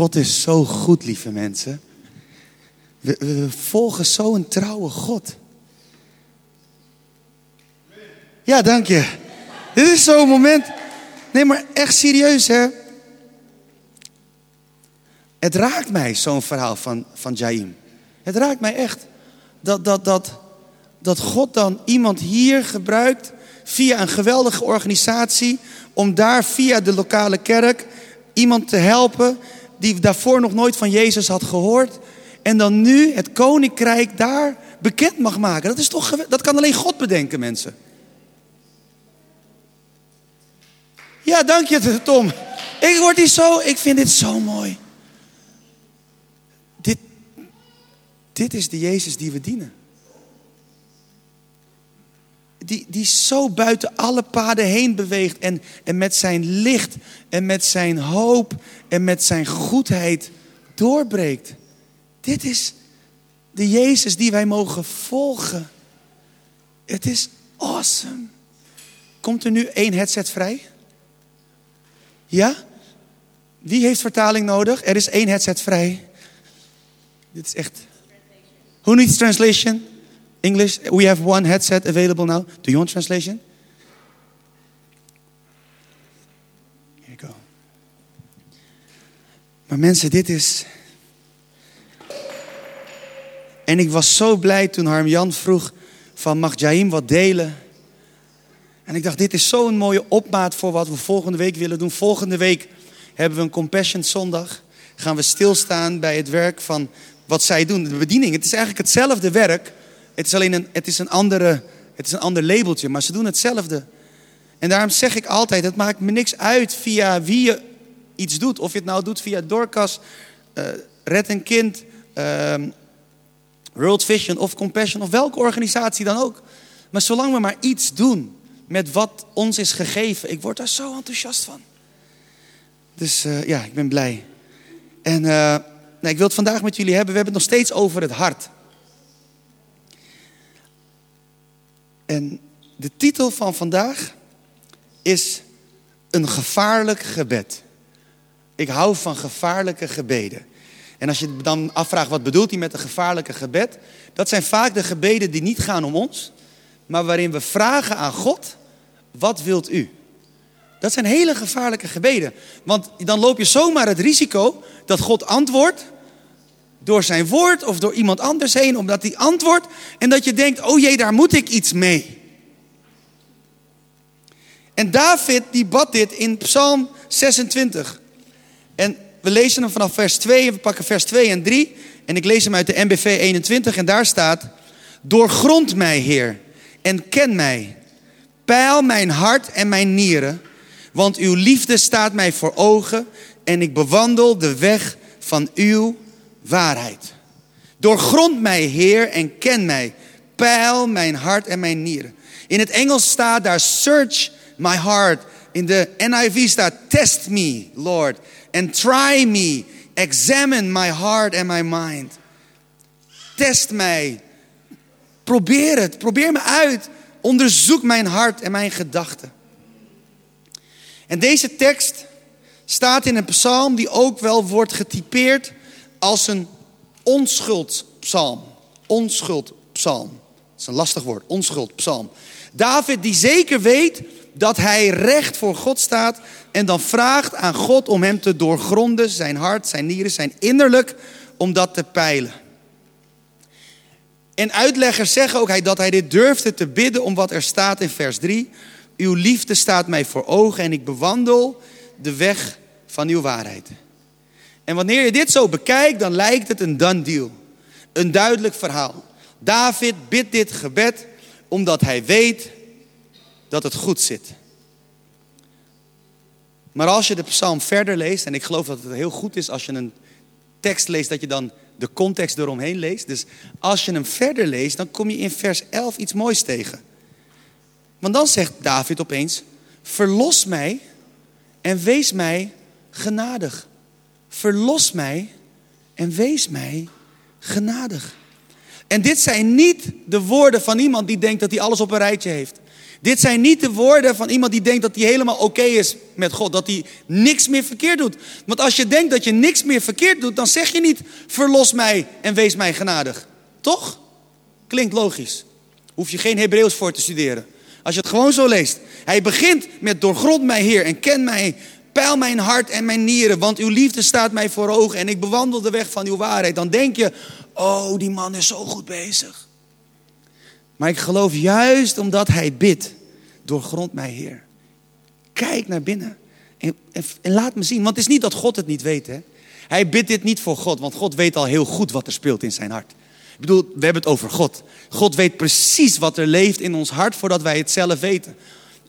God is zo goed, lieve mensen. We, we volgen zo'n trouwe God. Ja, dank je. Dit is zo'n moment. Nee, maar echt serieus, hè? Het raakt mij, zo'n verhaal van, van Jaim. Het raakt mij echt. Dat, dat, dat, dat God dan iemand hier gebruikt via een geweldige organisatie. Om daar via de lokale kerk iemand te helpen die daarvoor nog nooit van Jezus had gehoord. En dan nu het koninkrijk daar bekend mag maken. Dat, is toch, dat kan alleen God bedenken, mensen. Ja, dank je, Tom. Ik word hier zo, ik vind dit zo mooi. Dit, dit is de Jezus die we dienen. Die, die zo buiten alle paden heen beweegt en, en met zijn licht en met zijn hoop en met zijn goedheid doorbreekt. Dit is de Jezus die wij mogen volgen. Het is awesome. Komt er nu één headset vrij? Ja? Wie heeft vertaling nodig? Er is één headset vrij. Dit is echt. Who needs translation? English? We have one headset available now. Do you want translation? Here you go. Maar mensen, dit is. En ik was zo blij toen Harm Jan vroeg: van mag Jaim wat delen? En ik dacht, dit is zo'n mooie opmaat voor wat we volgende week willen doen. Volgende week hebben we een Compassion Zondag. Gaan we stilstaan bij het werk van wat zij doen. De bediening. Het is eigenlijk hetzelfde werk. Het is alleen een, het is een, andere, het is een ander labeltje, maar ze doen hetzelfde. En daarom zeg ik altijd, het maakt me niks uit via wie je iets doet. Of je het nou doet via Dorcas, uh, Red een Kind, uh, World Vision of Compassion of welke organisatie dan ook. Maar zolang we maar iets doen met wat ons is gegeven. Ik word daar zo enthousiast van. Dus uh, ja, ik ben blij. En uh, nou, ik wil het vandaag met jullie hebben. We hebben het nog steeds over het hart. En de titel van vandaag is Een gevaarlijk gebed. Ik hou van gevaarlijke gebeden. En als je dan afvraagt wat bedoelt hij met een gevaarlijke gebed, dat zijn vaak de gebeden die niet gaan om ons, maar waarin we vragen aan God wat wilt u? Dat zijn hele gevaarlijke gebeden. Want dan loop je zomaar het risico dat God antwoordt door zijn woord of door iemand anders heen, omdat hij antwoordt en dat je denkt, oh jee, daar moet ik iets mee. En David die bad dit in Psalm 26. En we lezen hem vanaf vers 2 we pakken vers 2 en 3. En ik lees hem uit de MBV 21 en daar staat, doorgrond mij Heer en ken mij. Peil mijn hart en mijn nieren, want uw liefde staat mij voor ogen en ik bewandel de weg van uw waarheid. Doorgrond mij, Heer, en ken mij. Peil mijn hart en mijn nieren. In het Engels staat daar search my heart. In de NIV staat test me, Lord, and try me. Examine my heart and my mind. Test mij. Probeer het. Probeer me uit. Onderzoek mijn hart en mijn gedachten. En deze tekst staat in een psalm die ook wel wordt getypeerd als een onschuldpsalm. Onschuldpsalm. Dat is een lastig woord, onschuldpsalm. David die zeker weet dat hij recht voor God staat en dan vraagt aan God om hem te doorgronden, zijn hart, zijn nieren, zijn innerlijk, om dat te peilen. En uitleggers zeggen ook dat hij dit durfde te bidden om wat er staat in vers 3. Uw liefde staat mij voor ogen en ik bewandel de weg van uw waarheid. En wanneer je dit zo bekijkt, dan lijkt het een done deal. Een duidelijk verhaal. David bidt dit gebed omdat hij weet dat het goed zit. Maar als je de psalm verder leest, en ik geloof dat het heel goed is als je een tekst leest, dat je dan de context eromheen leest. Dus als je hem verder leest, dan kom je in vers 11 iets moois tegen. Want dan zegt David opeens: Verlos mij en wees mij genadig. Verlos mij en wees mij genadig. En dit zijn niet de woorden van iemand die denkt dat hij alles op een rijtje heeft. Dit zijn niet de woorden van iemand die denkt dat hij helemaal oké is met God. Dat hij niks meer verkeerd doet. Want als je denkt dat je niks meer verkeerd doet, dan zeg je niet: verlos mij en wees mij genadig. Toch? Klinkt logisch. Hoef je geen Hebreeuws voor te studeren. Als je het gewoon zo leest. Hij begint met doorgrond mij Heer en ken mij. Peil mijn hart en mijn nieren, want uw liefde staat mij voor ogen en ik bewandel de weg van uw waarheid. Dan denk je, oh die man is zo goed bezig. Maar ik geloof juist omdat hij bidt, doorgrond mij Heer. Kijk naar binnen en, en, en, laat me zien. Want het is niet dat God het niet weet. Hè? Hij bidt dit niet voor God, want God weet al heel goed wat er speelt in zijn hart. Ik bedoel, we hebben het over God. God weet precies wat er leeft in ons hart voordat wij het zelf weten.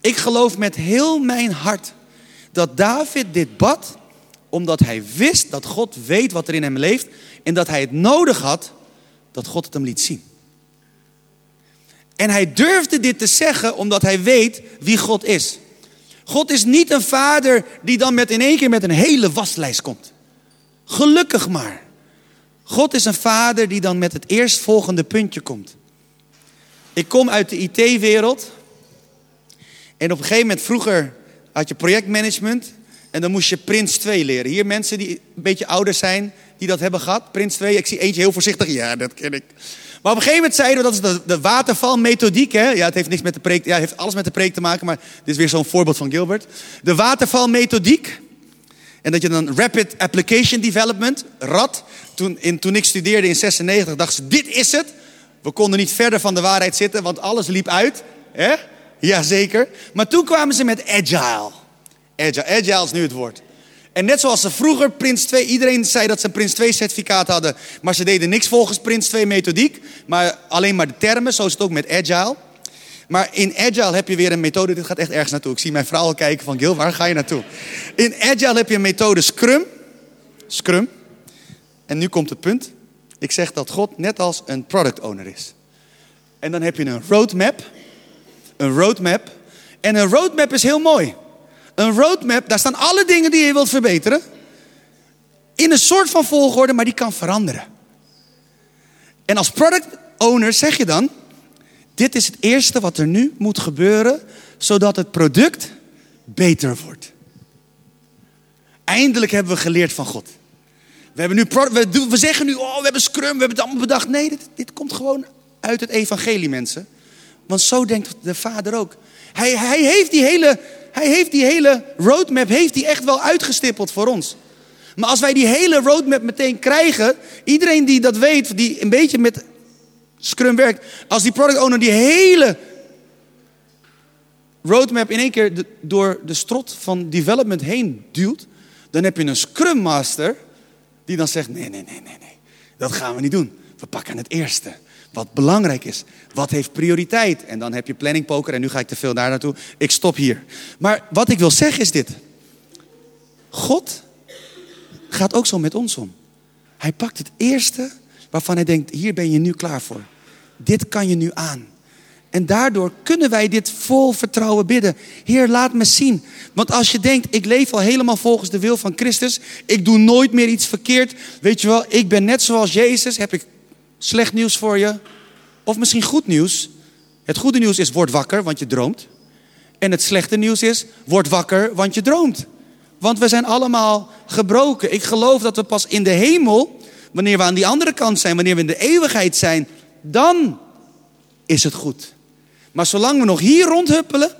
Ik geloof met heel mijn hart dat David dit bad omdat hij wist dat God weet wat er in hem leeft en dat hij het nodig had dat God het hem liet zien. En hij durfde dit te zeggen omdat hij weet wie God is. God is niet een vader die dan met in één keer met een hele waslijst komt. Gelukkig maar. God is een vader die dan met het eerstvolgende puntje komt. Ik kom uit de IT-wereld. En op een gegeven moment, vroeger had je projectmanagement. En dan moest je Prins 2 leren. Hier mensen die een beetje ouder zijn, die dat hebben gehad. Prins 2, ik zie eentje heel voorzichtig. Ja, dat ken ik. Maar op een gegeven moment zeiden we, dat is de, de watervalmethodiek. Hè? Ja, het heeft, niks met de preek, ja, het heeft alles met de preek te maken, maar dit is weer zo'n voorbeeld van Gilbert. De watervalmethodiek. En dat je dan Rapid Application Development, RAD. Toen, in, toen ik studeerde in 96 dacht ze, dit is het. We konden niet verder van de waarheid zitten, want alles liep uit. Hè? Jazeker. Maar toen kwamen ze met Agile. Agile, Agile is nu het woord. En net zoals ze vroeger Prins 2, iedereen zei dat ze een Prins 2 certificaat hadden, maar ze deden niks volgens Prins 2 methodiek, maar alleen maar de termen, zo is het ook met Agile. Maar in Agile heb je weer een methode, dit gaat echt ergens naartoe. Ik zie mijn vrouw al kijken van Gil, waar ga je naartoe? In Agile heb je een methode Scrum. Scrum. En nu komt het punt. Ik zeg dat God net als een product owner is. En dan heb je een roadmap. Een roadmap. En een roadmap is heel mooi. Een roadmap, daar staan alle dingen die je wilt verbeteren. In een soort van volgorde, maar die kan veranderen. En als product owner zeg je dan: Dit is het eerste wat er nu moet gebeuren, zodat het product beter wordt. Eindelijk hebben we geleerd van God. We, hebben nu, we, we zeggen nu, oh, we hebben Scrum, we hebben het allemaal bedacht. Nee, dit, dit komt gewoon uit het evangelie, mensen. Want zo denkt de Vader ook. Hij, hij, heeft die hele, hij heeft die hele roadmap heeft hij echt wel uitgestippeld voor ons. Maar als wij die hele roadmap meteen krijgen, iedereen die dat weet, die een beetje met Scrum werkt, als die product owner die hele roadmap in één keer door de strot van development heen duwt, dan heb je een Scrum Master die dan zegt: nee, nee, nee, nee, nee, dat gaan we niet doen. We pakken het eerste. Wat belangrijk is. Wat heeft prioriteit? En dan heb je planning poker. En nu ga ik te veel daar naartoe. Ik stop hier. Maar wat ik wil zeggen is dit. God gaat ook zo met ons om. Hij pakt het eerste waarvan hij denkt: hier ben je nu klaar voor. Dit kan je nu aan. En daardoor kunnen wij dit vol vertrouwen bidden. Heer, laat me zien. Want als je denkt, ik leef al helemaal volgens de wil van Christus. Ik doe nooit meer iets verkeerd. Weet je wel, ik ben net zoals Jezus. Heb ik slecht nieuws voor je? Of misschien goed nieuws. Het goede nieuws is, word wakker, want je droomt. En het slechte nieuws is, word wakker, want je droomt. Want we zijn allemaal gebroken. Ik geloof dat we pas in de hemel, wanneer we aan die andere kant zijn, wanneer we in de eeuwigheid zijn, dan is het goed. Maar zolang we nog hier rondhuppelen,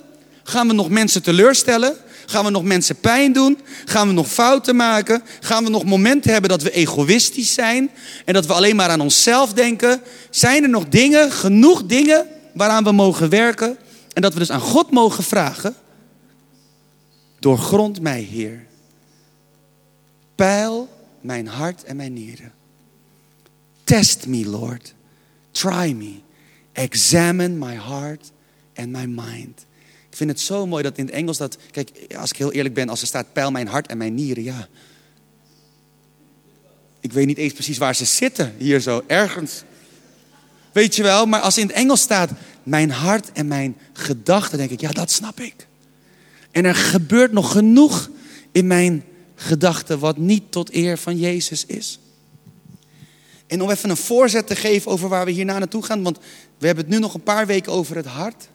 gaan we nog mensen teleurstellen. Gaan we nog mensen pijn doen? Gaan we nog fouten maken? Gaan we nog momenten hebben dat we egoïstisch zijn en dat we alleen maar aan onszelf denken? Zijn er nog dingen, genoeg dingen waaraan we mogen werken en dat we dus aan God mogen vragen? Doorgrond mij, Heer. Peil mijn hart en mijn nieren. Test me, Lord. Try me. Examine my heart and my mind. Ik vind het zo mooi dat in het Engels dat... Kijk, als ik heel eerlijk ben, als er staat pijl mijn hart en mijn nieren, ja. Ik weet niet eens precies waar ze zitten, hier zo, ergens. Weet je wel, maar als in het Engels staat mijn hart en mijn gedachten, denk ik, ja, dat snap ik. En er gebeurt nog genoeg in mijn gedachten wat niet tot eer van Jezus is. En om even een voorzet te geven over waar we hierna naartoe gaan, want we hebben het nu nog een paar weken over het hart.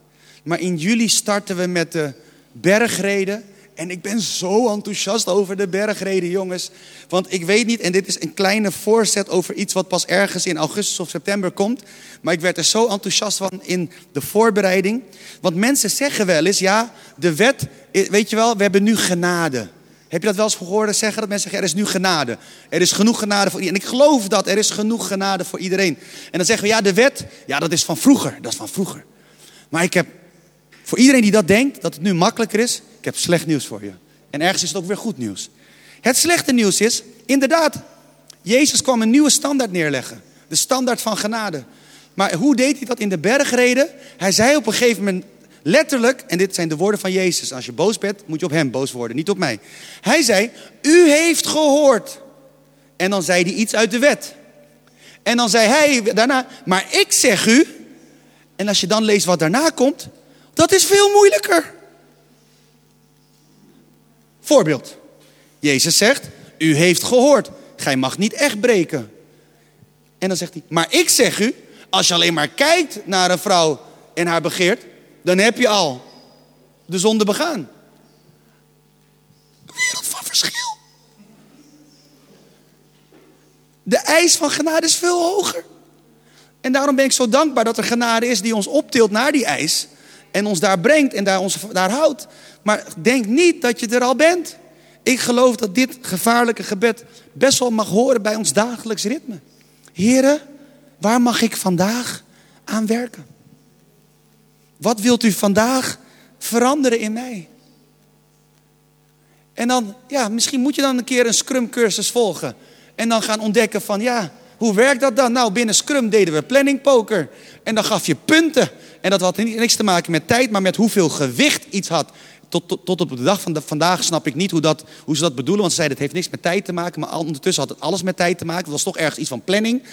Maar in juli starten we met de bergreden. En ik ben zo enthousiast over de bergreden, jongens. Want ik weet niet, en dit is een kleine voorzet over iets wat pas ergens in augustus of september komt. Maar ik werd er zo enthousiast van in de voorbereiding. Want mensen zeggen wel eens, ja, de wet, weet je wel, we hebben nu genade. Heb je dat wel eens gehoord zeggen dat mensen zeggen, er is nu genade. Er is genoeg genade voor iedereen. En ik geloof dat, er is genoeg genade voor iedereen. En dan zeggen we, ja, de wet, ja, dat is van vroeger. Dat is van vroeger. Maar ik heb, voor iedereen die dat denkt, dat het nu makkelijker is, ik heb slecht nieuws voor je. En ergens is het ook weer goed nieuws. Het slechte nieuws is, inderdaad, Jezus kwam een nieuwe standaard neerleggen. De standaard van genade. Maar hoe deed hij dat in de bergreden? Hij zei op een gegeven moment letterlijk, en dit zijn de woorden van Jezus. Als je boos bent, moet je op hem boos worden, niet op mij. Hij zei, u heeft gehoord. En dan zei hij iets uit de wet. En dan zei hij daarna, maar ik zeg u. En als je dan leest wat daarna komt, dat is veel moeilijker. Voorbeeld. Jezus zegt, u heeft gehoord. Gij mag niet echt breken. En dan zegt hij, maar ik zeg u, als je alleen maar kijkt naar een vrouw en haar begeert, dan heb je al de zonde begaan. Een wereld van verschil. De eis van genade is veel hoger. En daarom ben ik zo dankbaar dat er genade is die ons optilt naar die eis. En ons daar brengt en daar ons daar houdt. Maar denk niet dat je er al bent. Ik geloof dat dit gevaarlijke gebed best wel mag horen bij ons dagelijks ritme. Heren, waar mag ik vandaag aan werken? Wat wilt u vandaag veranderen in mij? En dan, ja, misschien moet je dan een keer een Scrum cursus volgen. En dan gaan ontdekken van, ja, hoe werkt dat dan? Nou, binnen Scrum deden we planning poker. En dan gaf je punten. En dat had niks te maken met tijd, maar met hoeveel gewicht iets had. Tot, tot, op de dag van vandaag snap ik niet hoe, dat, hoe ze dat bedoelen. Want ze zeiden, het heeft niks met tijd te maken. Maar ondertussen had het alles met tijd te maken. Het was toch ergens iets van planning.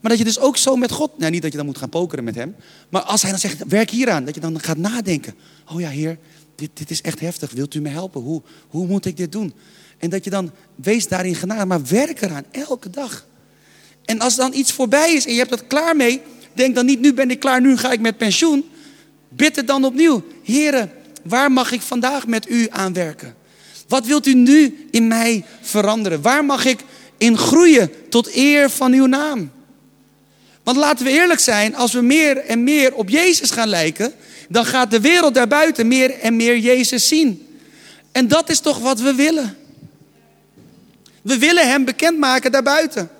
Maar dat je dus ook zo met God... Nou, niet dat je dan moet gaan pokeren met hem. Maar als hij dan zegt, werk hieraan. Dat je dan gaat nadenken. Oh ja, heer, dit, dit is echt heftig. Wilt u me helpen? Hoe, hoe moet ik dit doen? En dat je dan, wees daarin genade. Maar werk eraan, elke dag. En als dan iets voorbij is en je hebt dat klaar mee... Denk dan niet, nu ben ik klaar, nu ga ik met pensioen. Bid het dan opnieuw. Heren, waar mag ik vandaag met u aan werken? Wat wilt u nu in mij veranderen? Waar mag ik in groeien tot eer van uw naam? Want laten we eerlijk zijn, als we meer en meer op Jezus gaan lijken, dan gaat de wereld daarbuiten meer en meer Jezus zien. En dat is toch wat we willen. We willen Hem bekendmaken daarbuiten.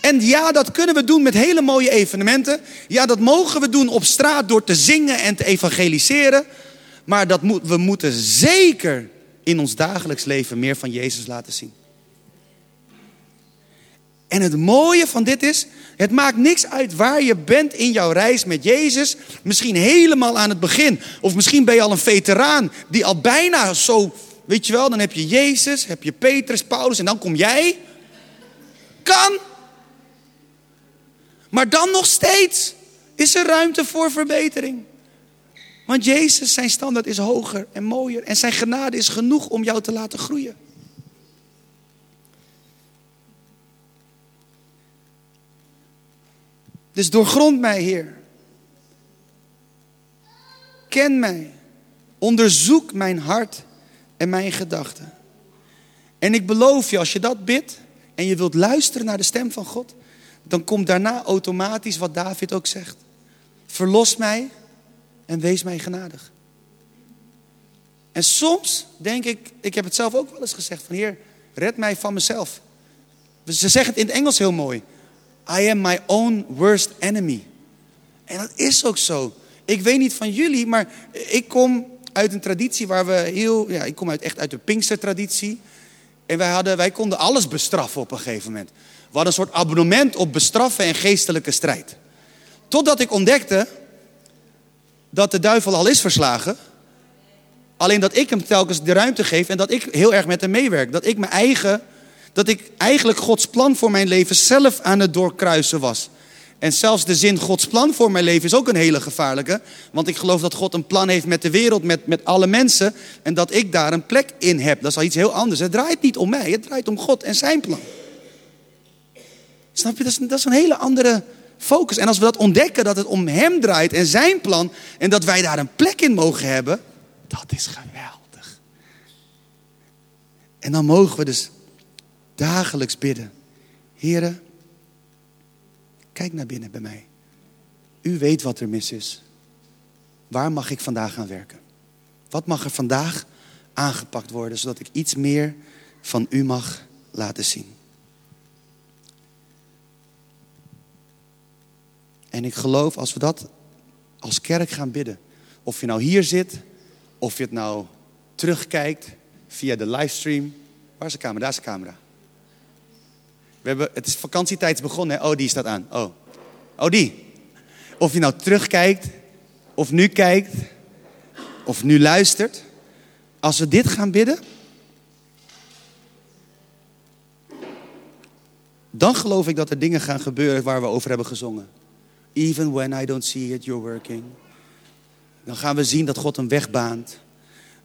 En ja, dat kunnen we doen met hele mooie evenementen. Ja, dat mogen we doen op straat door te zingen en te evangeliseren. Maar dat moet, we moeten zeker in ons dagelijks leven meer van Jezus laten zien. En het mooie van dit is, het maakt niks uit waar je bent in jouw reis met Jezus. Misschien helemaal aan het begin. Of misschien ben je al een veteraan die al bijna zo, weet je wel, dan heb je Jezus, heb je Petrus, Paulus en dan kom jij. Kan. Maar dan nog steeds is er ruimte voor verbetering. Want Jezus, zijn standaard is hoger en mooier. En zijn genade is genoeg om jou te laten groeien. Dus doorgrond mij, Heer. Ken mij. Onderzoek mijn hart en mijn gedachten. En ik beloof je, als je dat bidt en je wilt luisteren naar de stem van God, dan komt daarna automatisch wat David ook zegt. Verlos mij en wees mij genadig. En soms denk ik, ik heb het zelf ook wel eens gezegd van Heer, red mij van mezelf. Ze zeggen het in het Engels heel mooi. I am my own worst enemy. En dat is ook zo. Ik weet niet van jullie, maar ik kom uit een traditie waar we heel... Ja, ik kom uit, echt uit de Pinkster-traditie. En wij, hadden, wij konden alles bestraffen op een gegeven moment. Hadden een soort abonnement op bestraffen en geestelijke strijd. Totdat ik ontdekte dat de duivel al is verslagen. Alleen dat ik hem telkens de ruimte geef en dat ik heel erg met hem meewerk. Dat ik mijn eigen dat ik eigenlijk Gods plan voor mijn leven zelf aan het doorkruisen was. En zelfs de zin Gods plan voor mijn leven is ook een hele gevaarlijke. Want ik geloof dat God een plan heeft met de wereld, met, met alle mensen. En dat ik daar een plek in heb. Dat is al iets heel anders. Het draait niet om mij, het draait om God en zijn plan. Snap je? Dat is, een hele andere focus. En als we dat ontdekken, dat het om Hem draait en Zijn plan, en dat wij daar een plek in mogen hebben, dat is geweldig. En dan mogen we dus dagelijks bidden. Heren, kijk naar binnen bij mij. U weet wat er mis is. Waar mag ik vandaag gaan werken? Wat mag er vandaag aangepakt worden, zodat ik iets meer van u mag laten zien? En ik geloof als we dat als kerk gaan bidden, of je nou hier zit, of je het nou terugkijkt via de livestream. Waar is de camera? Daar is de camera. We hebben, het is vakantietijd begonnen. Hè? Oh, die staat aan. Oh. oh, die. Of je nou terugkijkt, of nu kijkt, of nu luistert. Als we dit gaan bidden, dan geloof ik dat er dingen gaan gebeuren waar we over hebben gezongen. Even when I don't see it, you're working. Dan gaan we zien dat God een weg baant.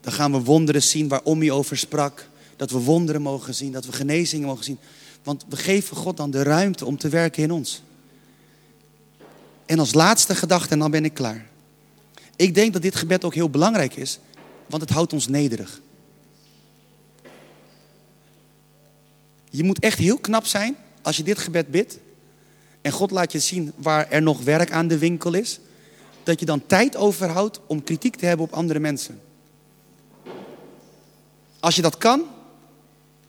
Dan gaan we wonderen zien waarom hij over sprak. Dat we wonderen mogen zien, dat we genezingen mogen zien. Want we geven God dan de ruimte om te werken in ons. En als laatste gedachte, en dan ben ik klaar. Ik denk dat dit gebed ook heel belangrijk is, want het houdt ons nederig. Je moet echt heel knap zijn als je dit gebed bidt. En God laat je zien waar er nog werk aan de winkel is. Dat je dan tijd overhoudt om kritiek te hebben op andere mensen. Als je dat kan.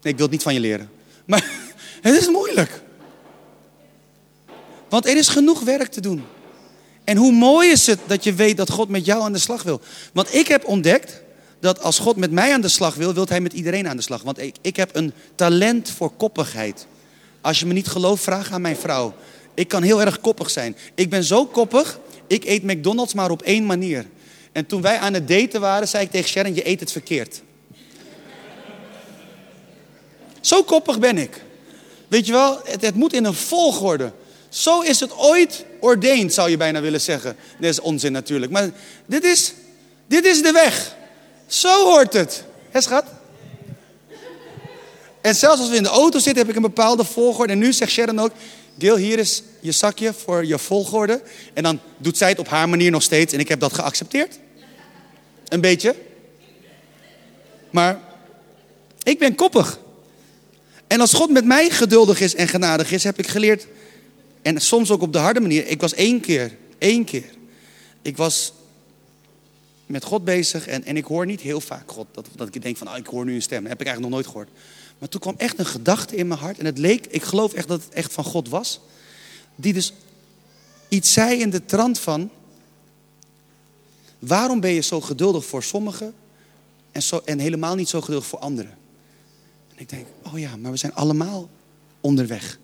Nee, ik wil het niet van je leren. Maar het is moeilijk. Want er is genoeg werk te doen. En hoe mooi is het dat je weet dat God met jou aan de slag wil. Want ik heb ontdekt dat als God met mij aan de slag wil, wil hij met iedereen aan de slag. Want ik, ik heb een talent voor koppigheid. Als je me niet gelooft, vraag aan mijn vrouw. Ik kan heel erg koppig zijn. Ik ben zo koppig, ik eet McDonald's maar op één manier. En toen wij aan het daten waren, zei ik tegen Sharon, je eet het verkeerd. Zo koppig ben ik. Weet je wel, het, moet in een volgorde. Zo is het ooit ordained, zou je bijna willen zeggen. Dat is onzin natuurlijk. Maar dit is, dit is de weg. Zo hoort het. Hé schat? En zelfs als we in de auto zitten, heb ik een bepaalde volgorde. En nu zegt Sharon ook, Gil, hier is je zakje voor je volgorde. En dan doet zij het op haar manier nog steeds. En ik heb dat geaccepteerd. Een beetje. Maar ik ben koppig. En als God met mij geduldig is en genadig is, heb ik geleerd. En soms ook op de harde manier. Ik was één keer, één keer. Ik was met God bezig en, en ik hoor niet heel vaak God. Dat, dat ik denk van, oh, ik hoor nu een stem. Dat heb ik eigenlijk nog nooit gehoord. Maar toen kwam echt een gedachte in mijn hart. En het leek, ik geloof echt dat het echt van God was. Die dus iets zei in de trant van... Waarom ben je zo geduldig voor sommigen en, zo, en helemaal niet zo geduldig voor anderen? En ik denk, oh ja, maar we zijn allemaal onderweg.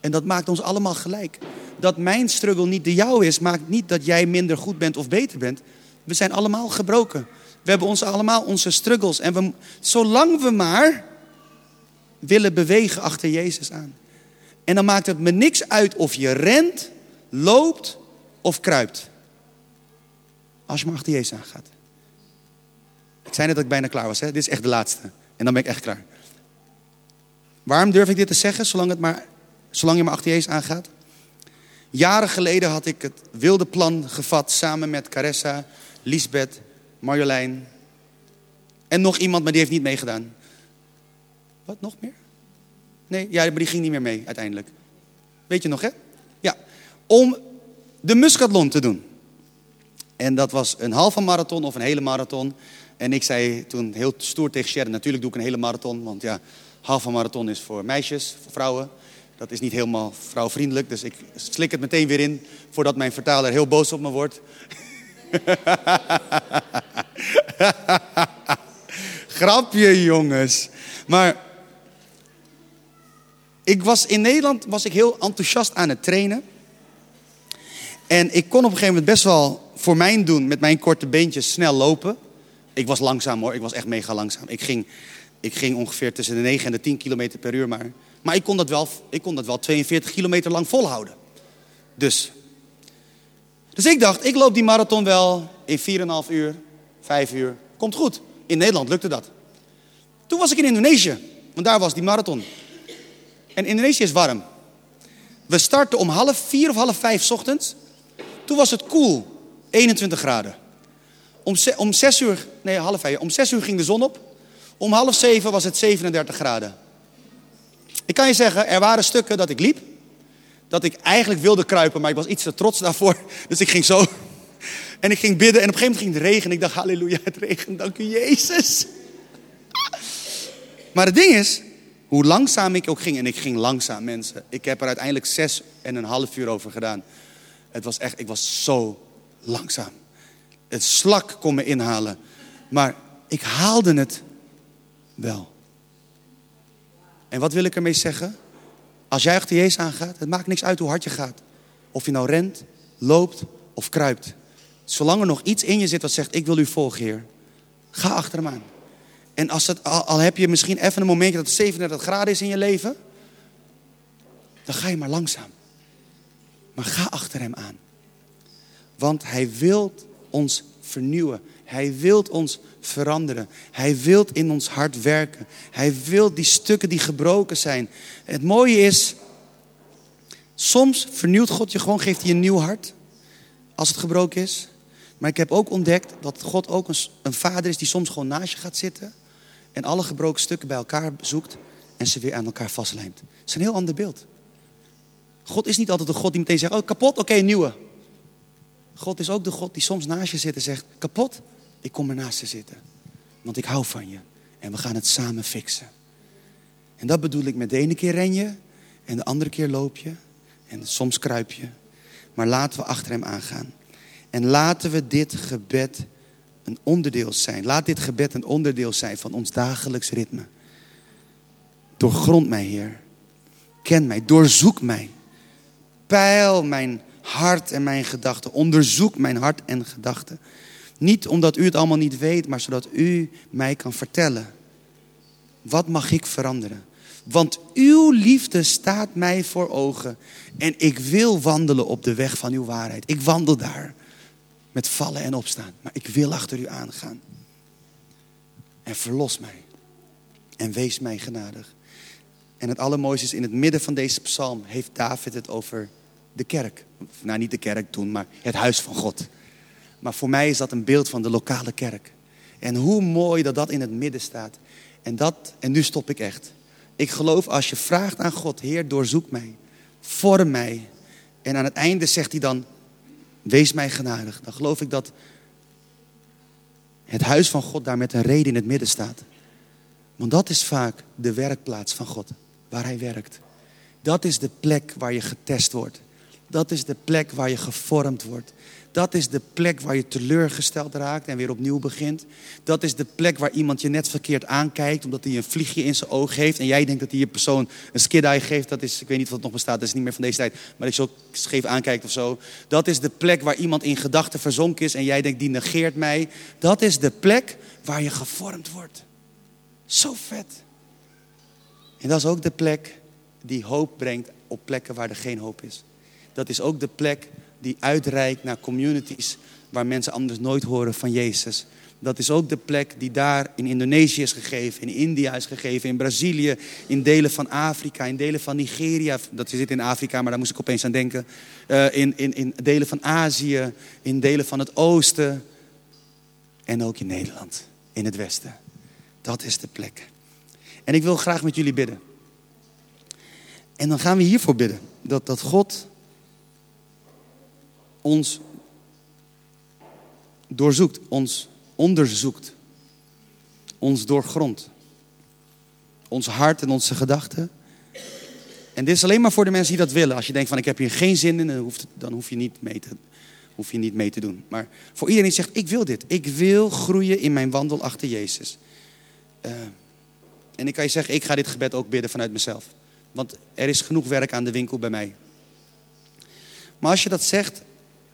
En dat maakt ons allemaal gelijk. Dat mijn struggle niet de jouwe is, maakt niet dat jij minder goed bent of beter bent. We zijn allemaal gebroken. We hebben ons allemaal onze struggles. En we, zolang we maar willen bewegen achter Jezus aan. En dan maakt het me niks uit of je rent, loopt of kruipt. Als je maar achter Jezus aangaat. Ik zei net dat ik bijna klaar was. Hè? Dit is echt de laatste. En dan ben ik echt klaar. Waarom durf ik dit te zeggen? Zolang, het maar, zolang je maar achter Jezus aangaat. Jaren geleden had ik het wilde plan gevat samen met Caressa, Lisbeth, Marjolein en nog iemand, maar die heeft niet meegedaan. Wat, nog meer? Nee, ja, maar die ging niet meer mee uiteindelijk. Weet je nog, hè? Ja. Om de Muscatlon te doen. En dat was een halve marathon of een hele marathon. En ik zei toen heel stoer tegen Sharon, natuurlijk doe ik een hele marathon. Want ja, halve marathon is voor meisjes, voor vrouwen. Dat is niet helemaal vrouwvriendelijk. Dus ik slik het meteen weer in voordat mijn vertaler heel boos op me wordt. Grapje, jongens. Maar ik was in Nederland was ik heel enthousiast aan het trainen. En ik kon op een gegeven moment best wel voor mijn doen met mijn korte beentjes snel lopen. Ik was langzaam hoor, ik was echt mega langzaam. Ik ging, ik ging ongeveer tussen de 9 en de 10 kilometer per uur maar. Maar ik kon dat wel, ik kon dat wel 42 kilometer lang volhouden. Dus. Dus ik dacht, ik loop die marathon wel in 4,5 uur, 5 uur. Komt goed. In Nederland lukte dat. Toen was ik in Indonesië, want daar was die marathon. En Indonesië is warm. We startten om half vier of half vijf ochtends. Toen was het koel, 21 graden. Om, ze- om zes uur, nee half vijf, om zes uur ging de zon op. Om half zeven was het 37 graden. Ik kan je zeggen, er waren stukken dat ik liep. Dat ik eigenlijk wilde kruipen, maar ik was iets te trots daarvoor. Dus ik ging zo. En ik ging bidden en op een gegeven moment ging het regenen. Ik dacht, halleluja, het regent, dank u Jezus. Maar het ding is, hoe langzaam ik ook ging, en ik ging langzaam mensen. Ik heb er uiteindelijk zes en een half uur over gedaan. Het was echt, ik was zo langzaam. Het slak kon me inhalen. Maar ik haalde het wel. En wat wil ik ermee zeggen? Als jij achter Jezus aangaat, het maakt niks uit hoe hard je gaat. Of je nou rent, loopt of kruipt. Zolang er nog iets in je zit wat zegt, ik wil u volgen, Heer. Ga achter hem aan. En als het, al, heb je misschien even een momentje dat het 37 graden is in je leven. Dan ga je maar langzaam. Maar ga achter hem aan. Want hij wil ons vernieuwen. Hij wil ons veranderen. Hij wil in ons hart werken. Hij wil die stukken die gebroken zijn. Het mooie is, soms vernieuwt God je gewoon, geeft hij een nieuw hart. Als het gebroken is. Maar ik heb ook ontdekt dat God ook een, een vader is die soms gewoon naast je gaat zitten. En alle gebroken stukken bij elkaar zoekt en ze weer aan elkaar vastlijmt. Dat is een heel ander beeld. God is niet altijd de God die meteen zegt, oh kapot, oké, nieuwe. God is ook de God die soms naast je zit en zegt, kapot, ik kom ernaast te zitten. Want ik hou van je en we gaan het samen fixen. En dat bedoel ik met de ene keer ren je en de andere keer loop je en soms kruip je. Maar laten we achter hem aangaan. En laten we dit gebed een onderdeel zijn. Laat dit gebed een onderdeel zijn van ons dagelijks ritme. Doorgrond mij, Heer. Ken mij, doorzoek mij. Peil mijn hart en mijn gedachten. Onderzoek mijn hart en gedachten. Niet omdat u het allemaal niet weet, maar zodat u mij kan vertellen. Wat mag ik veranderen? Want uw liefde staat mij voor ogen. En ik wil wandelen op de weg van uw waarheid. Ik wandel daar met vallen en opstaan. Maar ik wil achter u aangaan. En verlos mij. En wees mij genadig. En het allermooiste is, in het midden van deze psalm heeft David het over de kerk. Nou, niet de kerk toen, maar het huis van God. Maar voor mij is dat een beeld van de lokale kerk. En hoe mooi dat dat in het midden staat. En, dat, en nu stop ik echt. Ik geloof als je vraagt aan God, Heer, doorzoek mij. Vorm mij. En aan het einde zegt hij dan, wees mij genadig. Dan geloof ik dat het huis van God daar met een reden in het midden staat. Want dat is vaak de werkplaats van God, waar Hij werkt. Dat is de plek waar je getest wordt. Dat is de plek waar je gevormd wordt. Dat is de plek waar je teleurgesteld raakt en weer opnieuw begint. Dat is de plek waar iemand je net verkeerd aankijkt omdat hij een vliegje in zijn oog heeft. En jij denkt dat hij je persoon een skid-eye geeft. Dat is, ik weet niet of het nog bestaat, dat is niet meer van deze tijd. Maar dat je zo scheef aankijkt of zo. Dat is de plek waar iemand in gedachten verzonken is en jij denkt die negeert mij. Dat is de plek waar je gevormd wordt. Zo vet. En dat is ook de plek die hoop brengt op plekken waar er geen hoop is. Dat is ook de plek die uitreikt naar communities waar mensen anders nooit horen van Jezus. Dat is ook de plek die daar in Indonesië is gegeven, in India is gegeven, in Brazilië, in delen van Afrika, in delen van Nigeria. Dat zit in Afrika, maar daar moest ik opeens aan denken. Uh, in, in, in delen van Azië, in delen van het oosten. En ook in Nederland, in het westen. Dat is de plek. En ik wil graag met jullie bidden. En dan gaan we hiervoor bidden. Dat, dat God ons doorzoekt, ons onderzoekt, ons doorgrondt. Ons hart en onze gedachten. En dit is alleen maar voor de mensen die dat willen. Als je denkt van ik heb hier geen zin in, dan, hoeft, dan hoef, je niet mee te, hoef je niet mee te doen. Maar voor iedereen die zegt ik wil dit. Ik wil groeien in mijn wandel achter Jezus. Uh, en ik kan je zeggen, ik ga dit gebed ook bidden vanuit mezelf. Want er is genoeg werk aan de winkel bij mij. Maar als je dat zegt,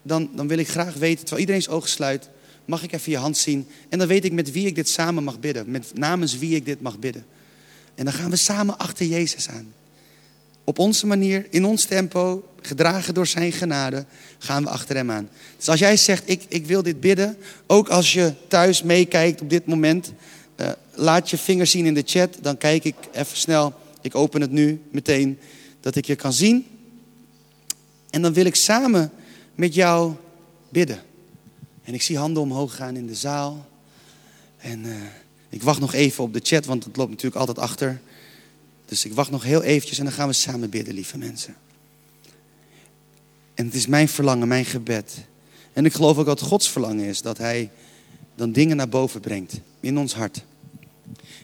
dan, dan wil ik graag weten, terwijl iedereen zijn ogen sluit, mag ik even je hand zien. En dan weet ik met wie ik dit samen mag bidden. Met namens wie ik dit mag bidden. En dan gaan we samen achter Jezus aan. Op onze manier, in ons tempo, gedragen door zijn genade, gaan we achter hem aan. Dus als jij zegt, ik, ik wil dit bidden, ook als je thuis meekijkt op dit moment, uh, laat je vingers zien in de chat. Dan kijk ik even snel, ik open het nu meteen, dat ik je kan zien. En dan wil ik samen met jou bidden. En ik zie handen omhoog gaan in de zaal. En uh, ik wacht nog even op de chat, want het loopt natuurlijk altijd achter. Dus ik wacht nog heel eventjes en dan gaan we samen bidden, lieve mensen. En het is mijn verlangen, mijn gebed. En ik geloof ook dat Gods verlangen is dat Hij dan dingen naar boven brengt in ons hart.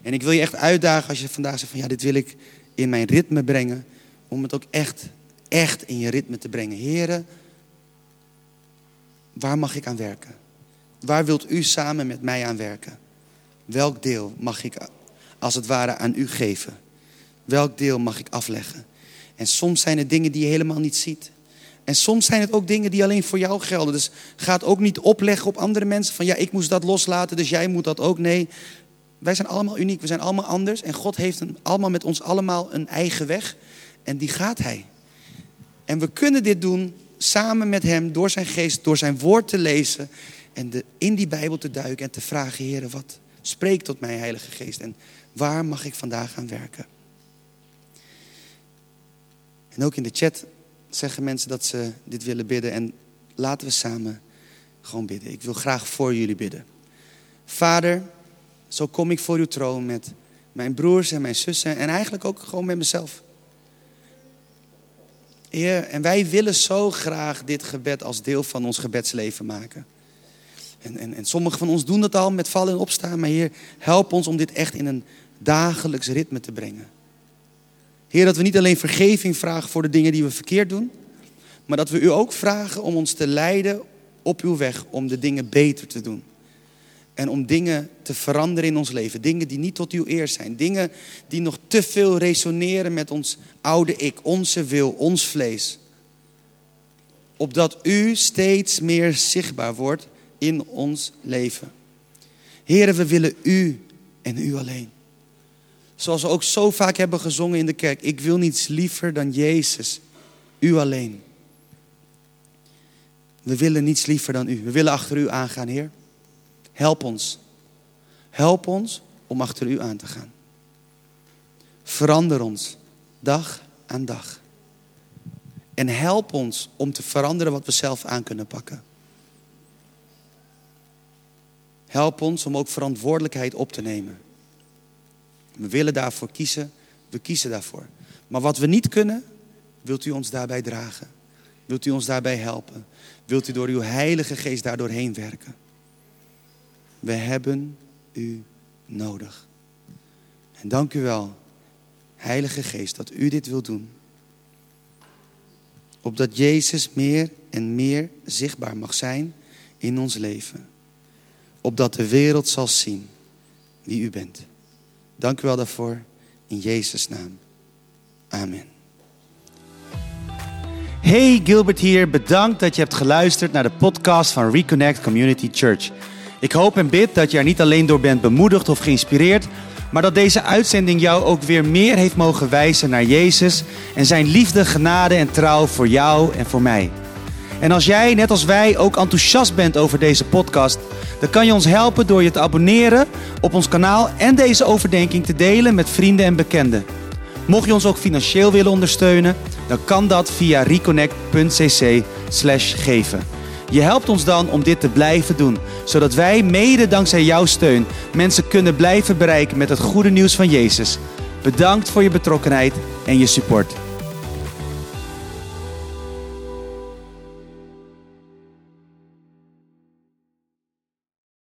En ik wil je echt uitdagen als je vandaag zegt van ja, dit wil ik in mijn ritme brengen. Om het ook echt, echt in je ritme te brengen. Heren, waar mag ik aan werken? Waar wilt u samen met mij aan werken? Welk deel mag ik als het ware aan u geven? Welk deel mag ik afleggen? En soms zijn het dingen die je helemaal niet ziet. En soms zijn het ook dingen die alleen voor jou gelden. Dus ga ook niet opleggen op andere mensen. Van ja, ik moest dat loslaten, dus jij moet dat ook. Nee, wij zijn allemaal uniek, we zijn allemaal anders. En God heeft een, allemaal met ons allemaal een eigen weg. En die gaat Hij. En we kunnen dit doen samen met Hem, door zijn geest, door zijn woord te lezen. En in die Bijbel te duiken en te vragen, Heer, wat spreekt tot mij, Heilige Geest? En waar mag ik vandaag aan werken? En ook in de chat zeggen mensen dat ze dit willen bidden. En laten we samen gewoon bidden. Ik wil graag voor jullie bidden. Vader, zo kom ik voor uw troon met mijn broers en mijn zussen. En eigenlijk ook gewoon met mezelf. Heer, en wij willen zo graag dit gebed als deel van ons gebedsleven maken. En, en, en sommigen van ons doen dat al met vallen en opstaan. Maar Heer, help ons om dit echt in een dagelijks ritme te brengen. Heer, dat we niet alleen vergeving vragen voor de dingen die we verkeerd doen, maar dat we u ook vragen om ons te leiden op uw weg om de dingen beter te doen. En om dingen te veranderen in ons leven. Dingen die niet tot uw eer zijn. Dingen die nog te veel resoneren met ons oude ik, onze wil, ons vlees. Opdat u steeds meer zichtbaar wordt in ons leven. Heren, we willen u en u alleen. Zoals we ook zo vaak hebben gezongen in de kerk. Ik wil niets liever dan Jezus. U alleen. We willen niets liever dan u. We willen achter u aangaan, Heer. Help ons. Help ons om achter u aan te gaan. Verander ons dag aan dag. En help ons om te veranderen wat we zelf aan kunnen pakken. Help ons om ook verantwoordelijkheid op te nemen. We willen daarvoor kiezen. We kiezen daarvoor. Maar wat we niet kunnen, wilt u ons daarbij dragen? Wilt u ons daarbij helpen? Wilt u door uw Heilige Geest daardoorheen werken? We hebben u nodig. En dank u wel, Heilige Geest, dat u dit wilt doen. Opdat Jezus meer en meer zichtbaar mag zijn in ons leven. Opdat de wereld zal zien wie u bent. Dank u wel daarvoor. In Jezus' naam. Amen. Hey, Gilbert hier. Bedankt dat je hebt geluisterd naar de podcast van Reconnect Community Church. Ik hoop en bid dat je er niet alleen door bent bemoedigd of geïnspireerd, maar dat deze uitzending jou ook weer meer heeft mogen wijzen naar Jezus en zijn liefde, genade en trouw voor jou en voor mij. En als jij, net als wij, ook enthousiast bent over deze podcast, dan kan je ons helpen door je te abonneren op ons kanaal en deze overdenking te delen met vrienden en bekenden. Mocht je ons ook financieel willen ondersteunen, dan kan dat via reconnect.cc/geven. Je helpt ons dan om dit te blijven doen, zodat wij mede dankzij jouw steun mensen kunnen blijven bereiken met het goede nieuws van Jezus. Bedankt voor je betrokkenheid en je support.